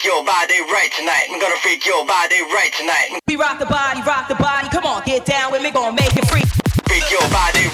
freak your body right tonight. I'm gonna freak your body right tonight. We rock the body, rock the body. Come on, get down with me, gonna make it freak. Freak your body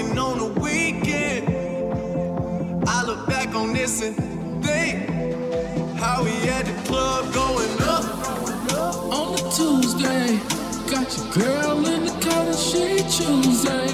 working on the weekend. I look back on this and think how we had the club going up on a Tuesday. Got your girl in the color she Tuesday.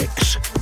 Mix.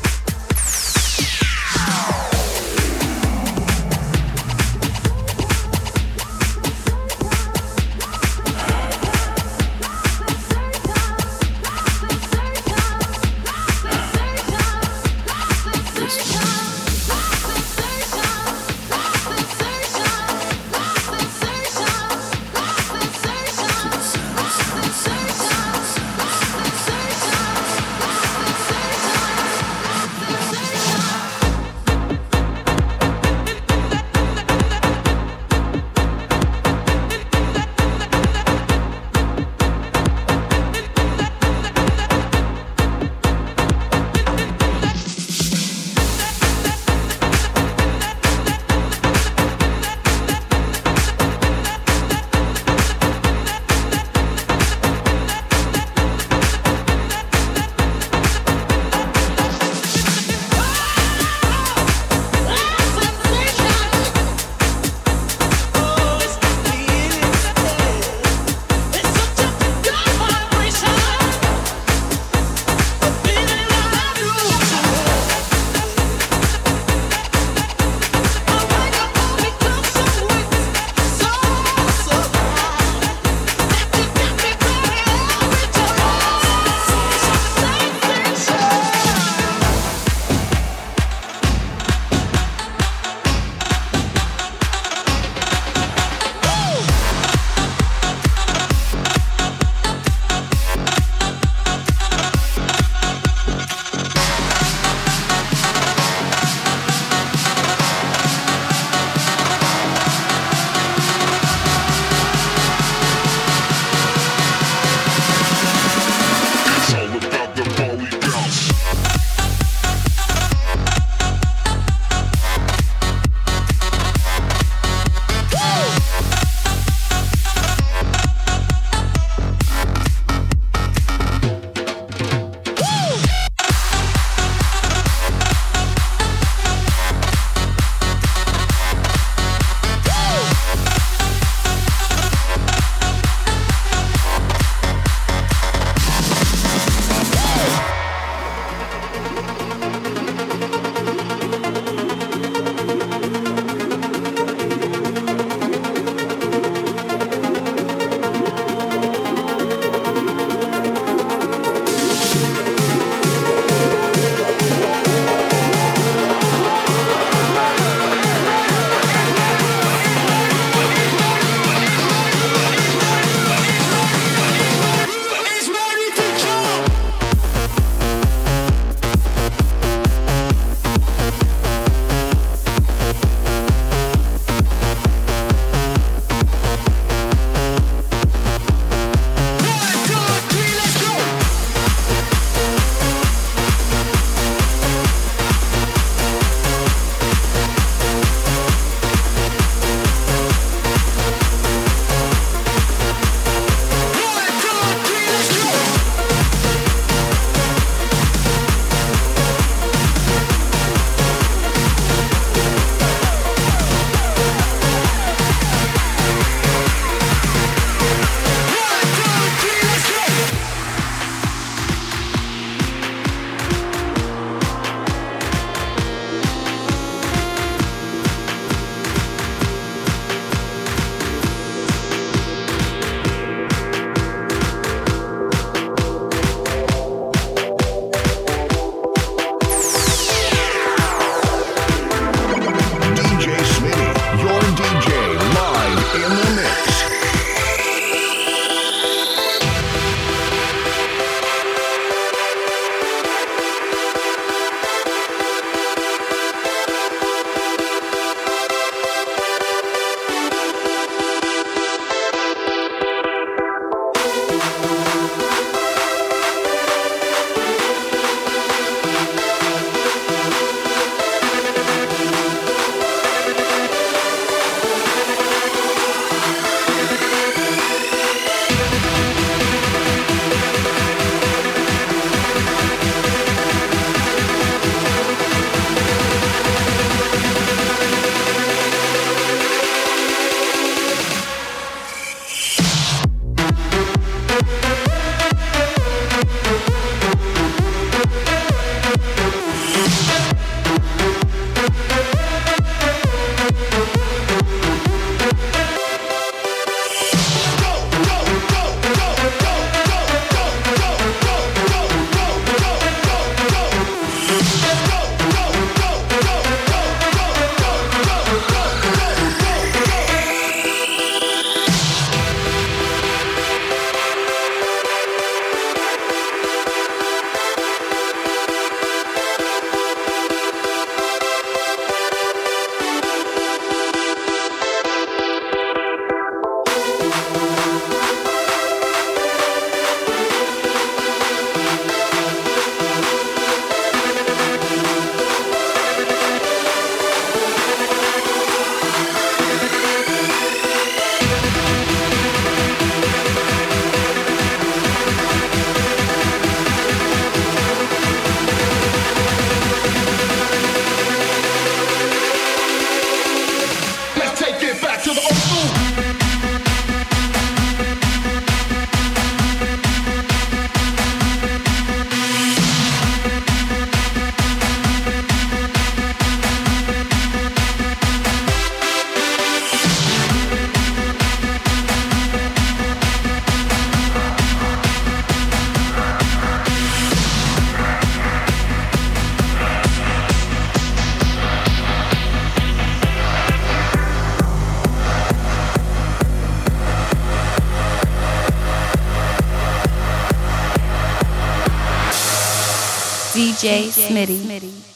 DJ Smitty. DJ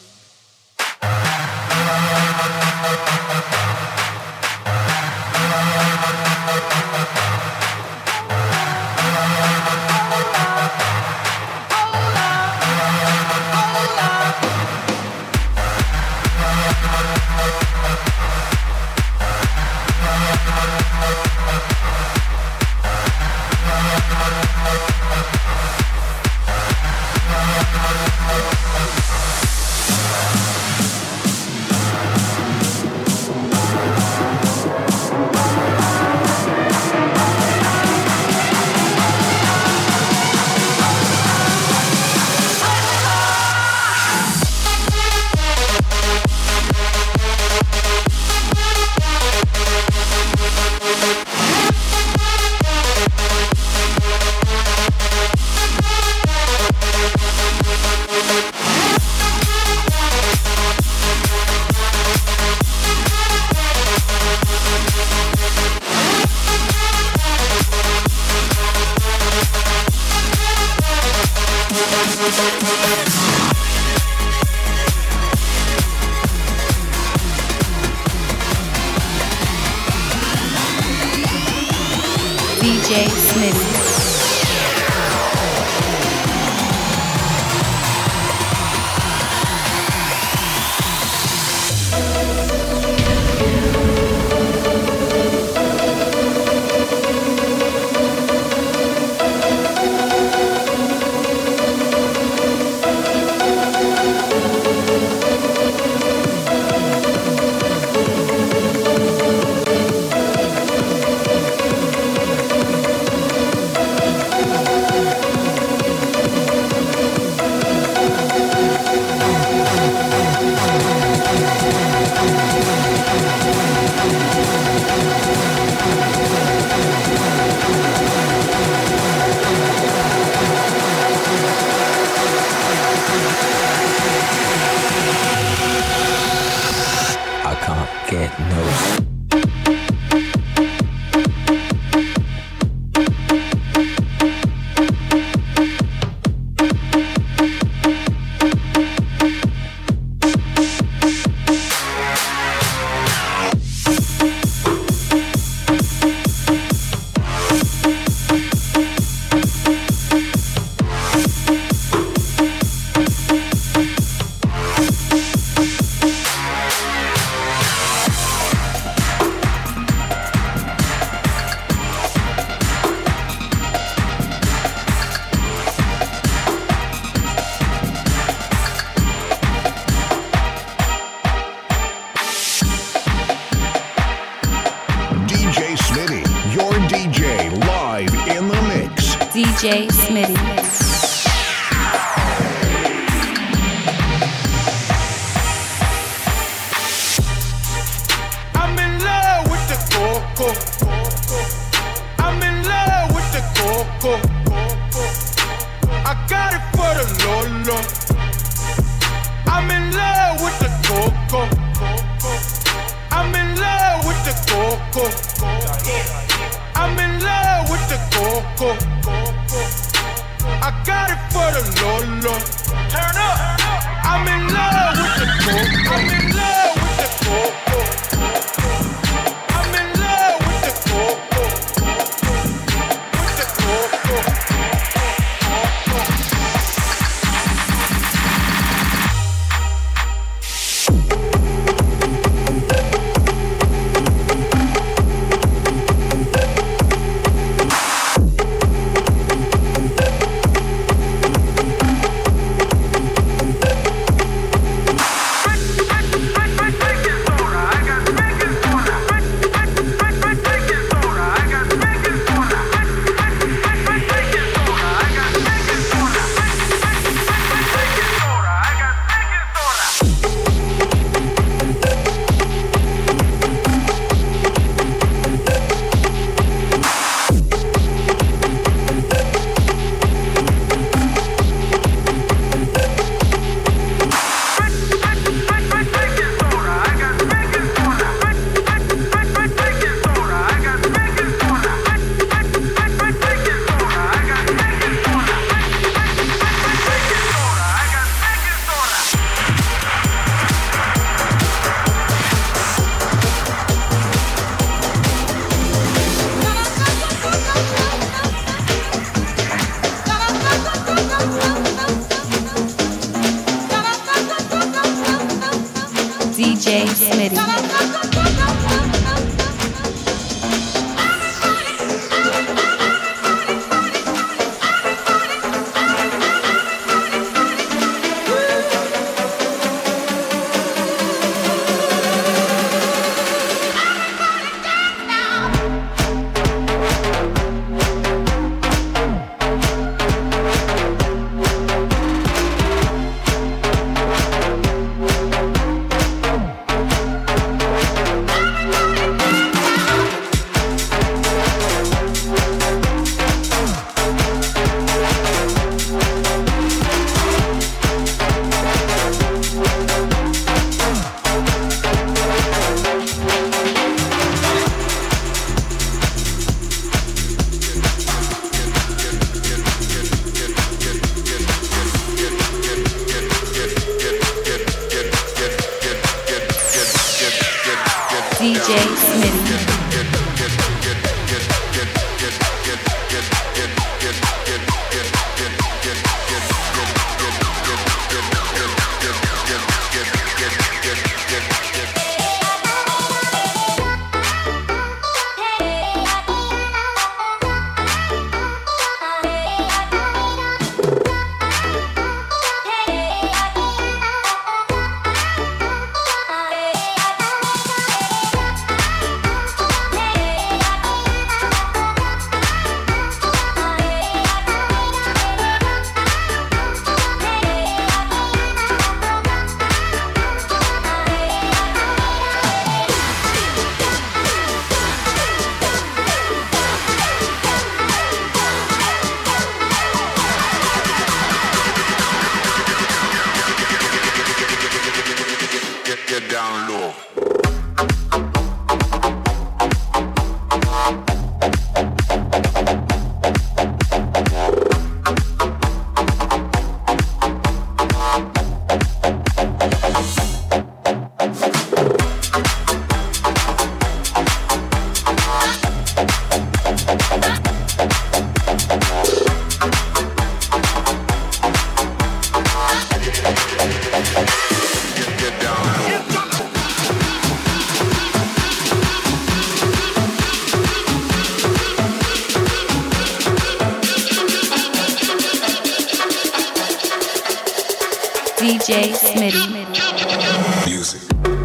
DJ Smitty. Music.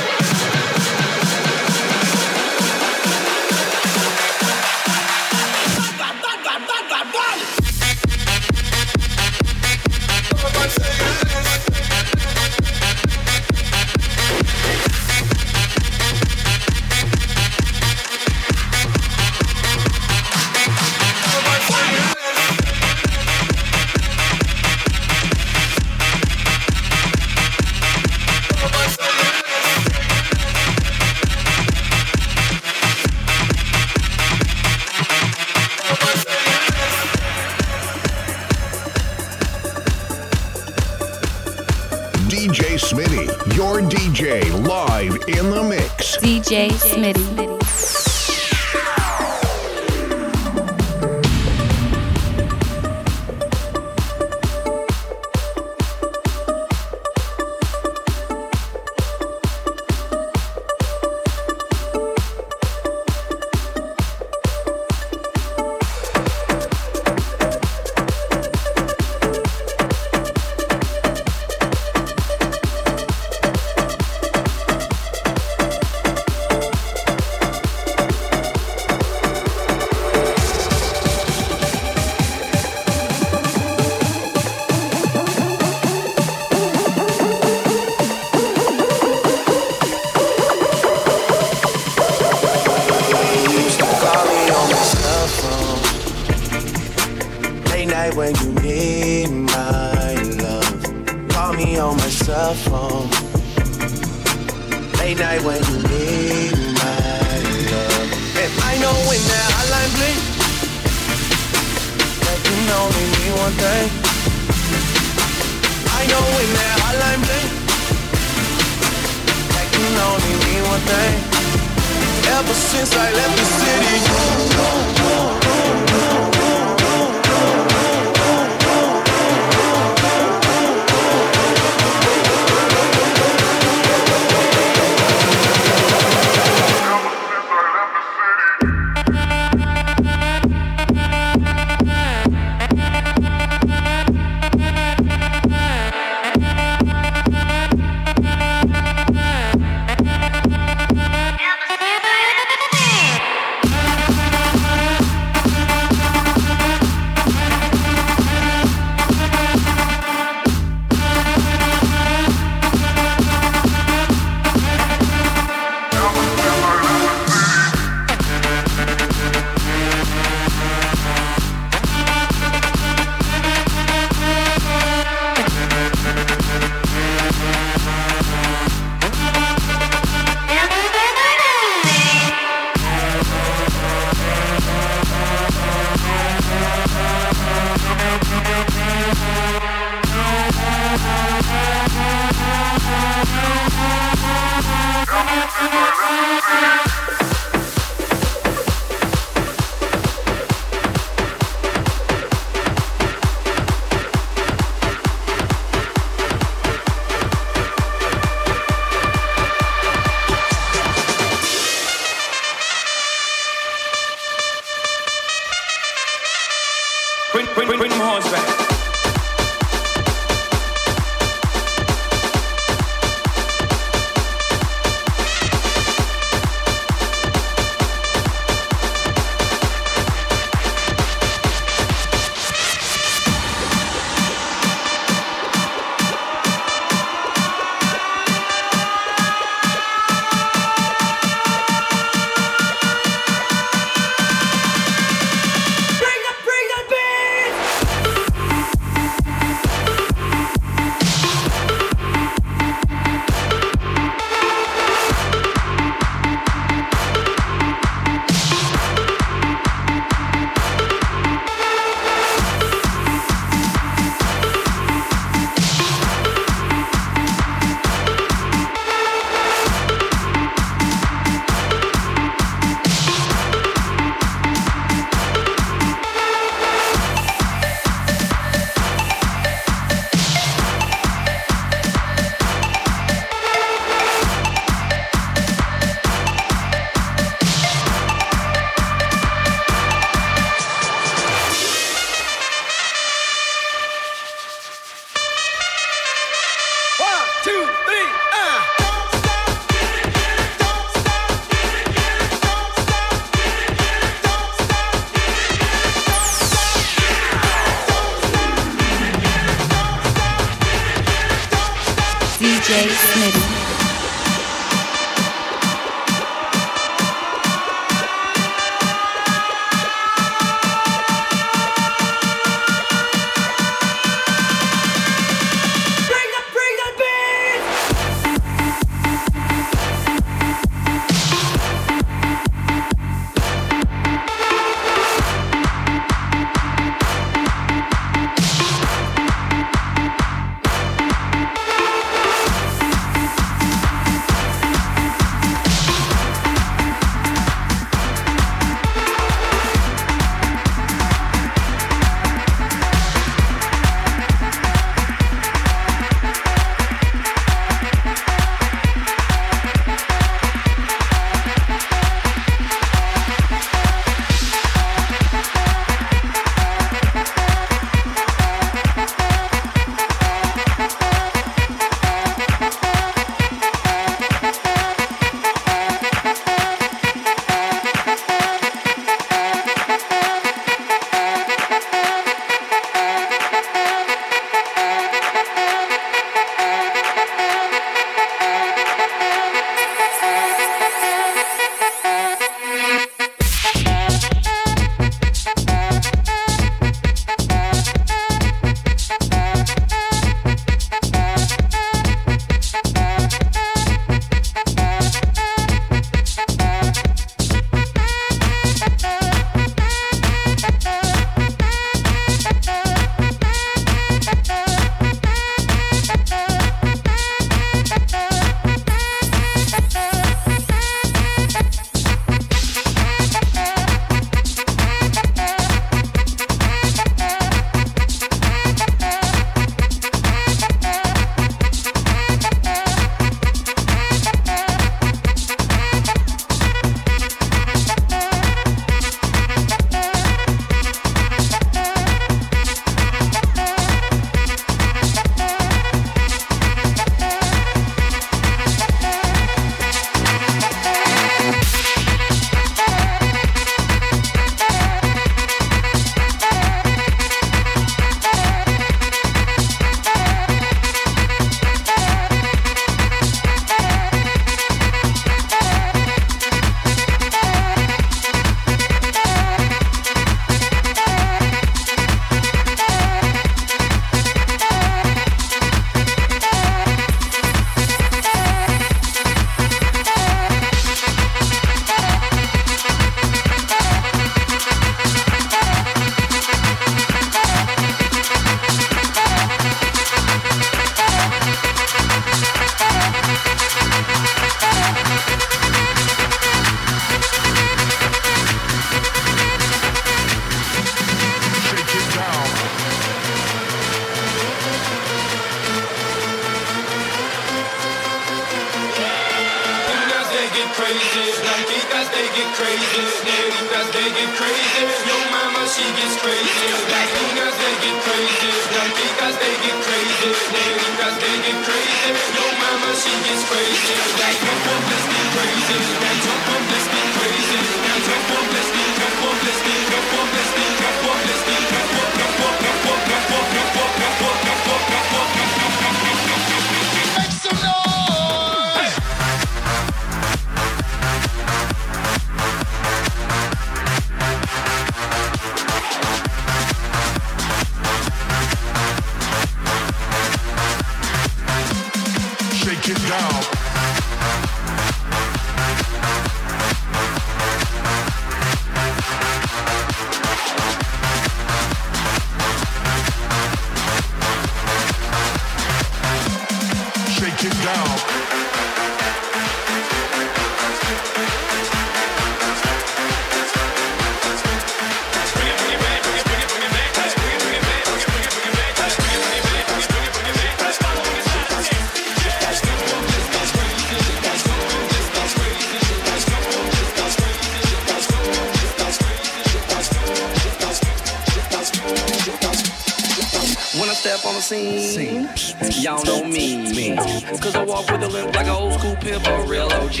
I step on the scene, y'all know me. Cause I walk with a limp like an old school pimp or real OG.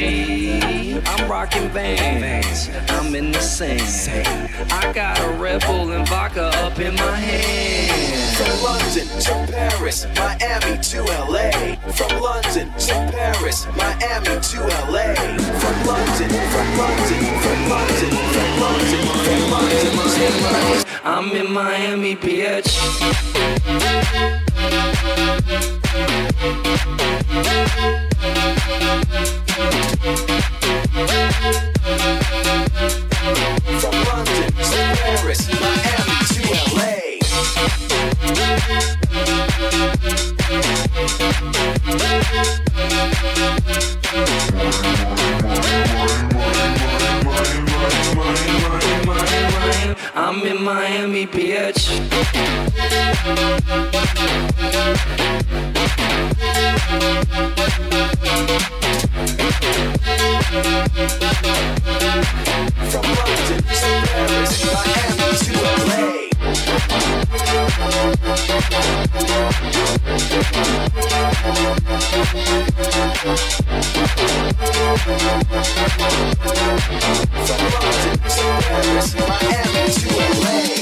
I'm rocking vans, I'm in the scene. I got a Red Bull and vodka up in my hand. From London to Paris, Miami to LA. From London to Paris, Miami to LA. From London, from London, from London, from London, from London to Paris. I'm in Miami, bitch. Paris, Miami to LA. I'm in Miami, bitch. From London to Paris, Miami to LA.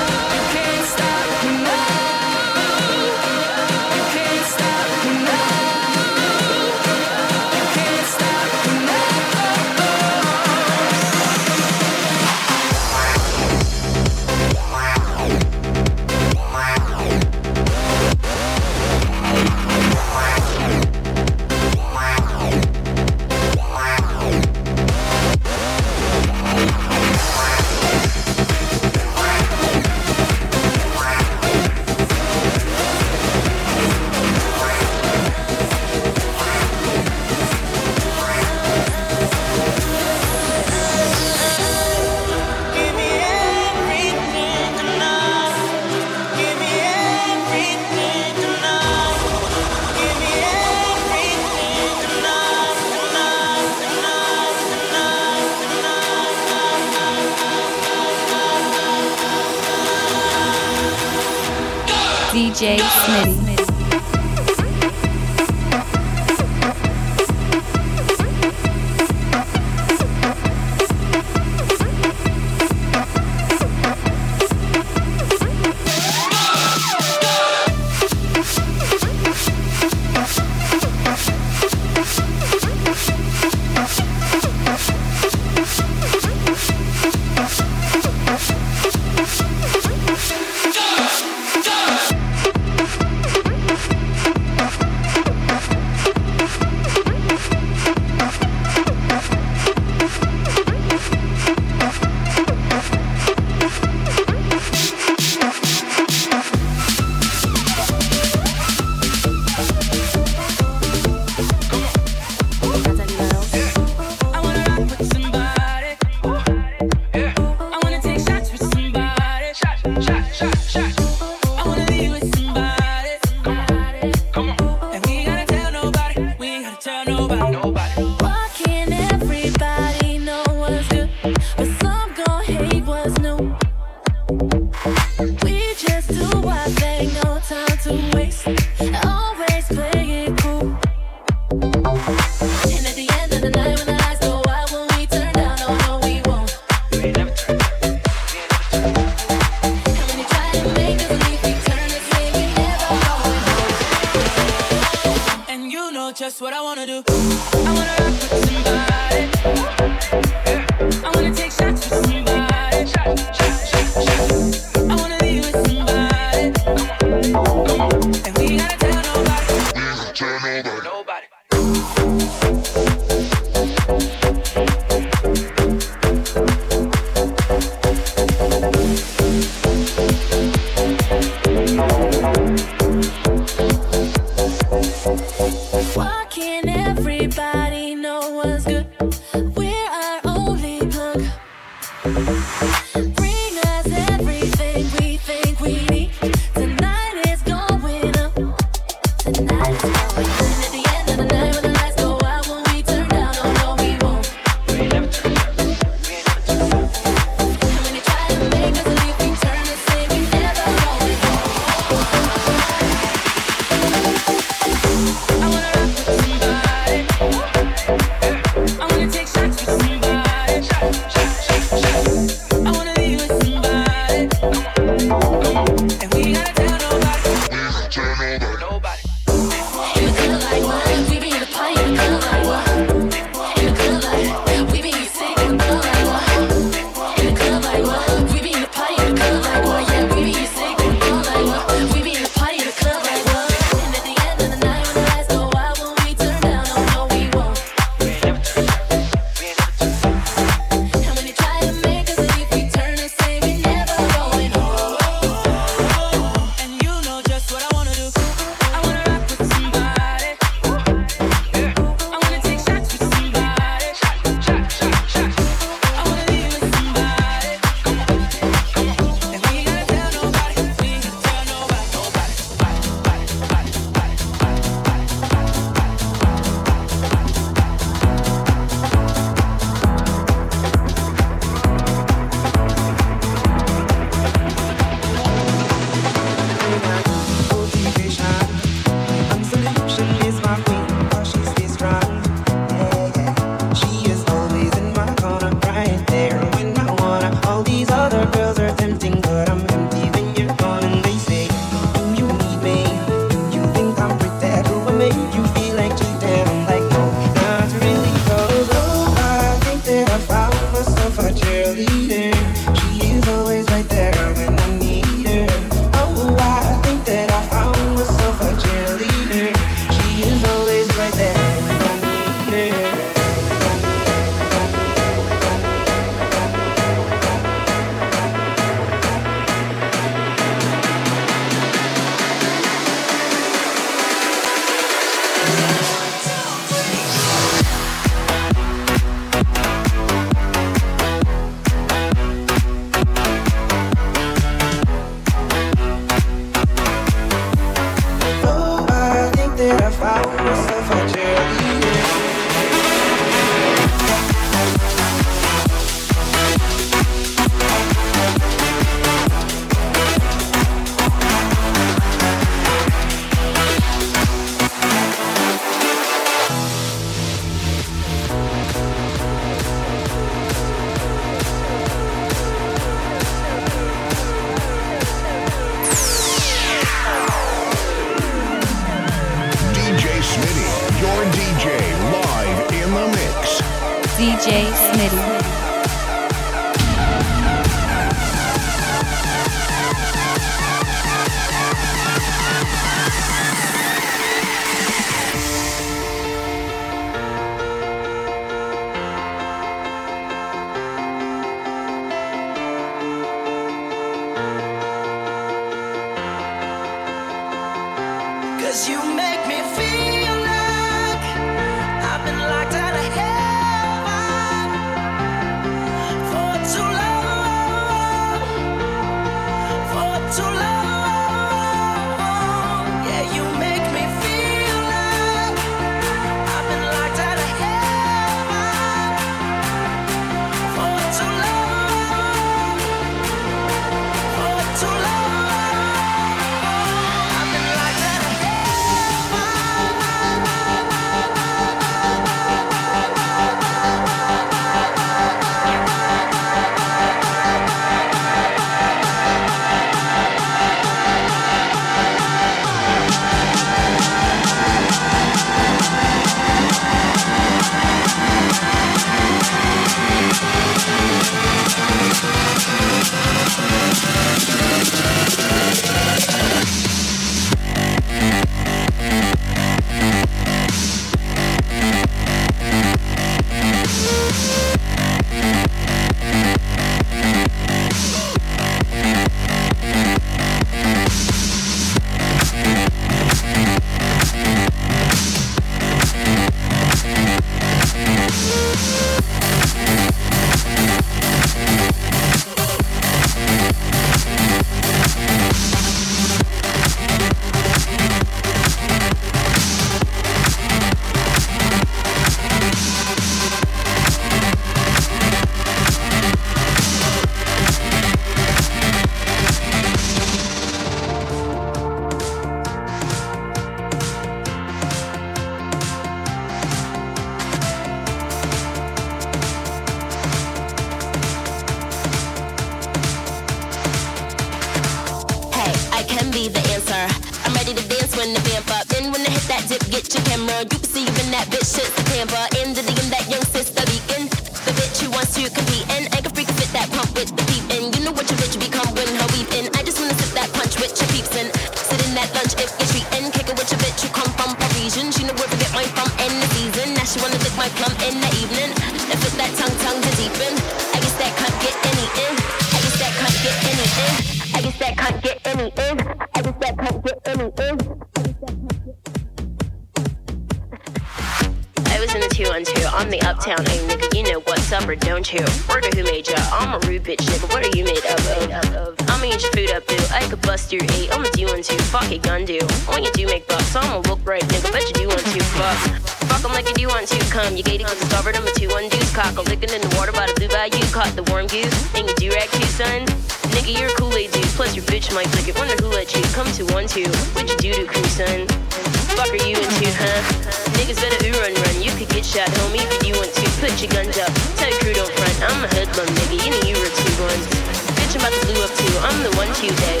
Tuesday.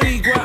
I'm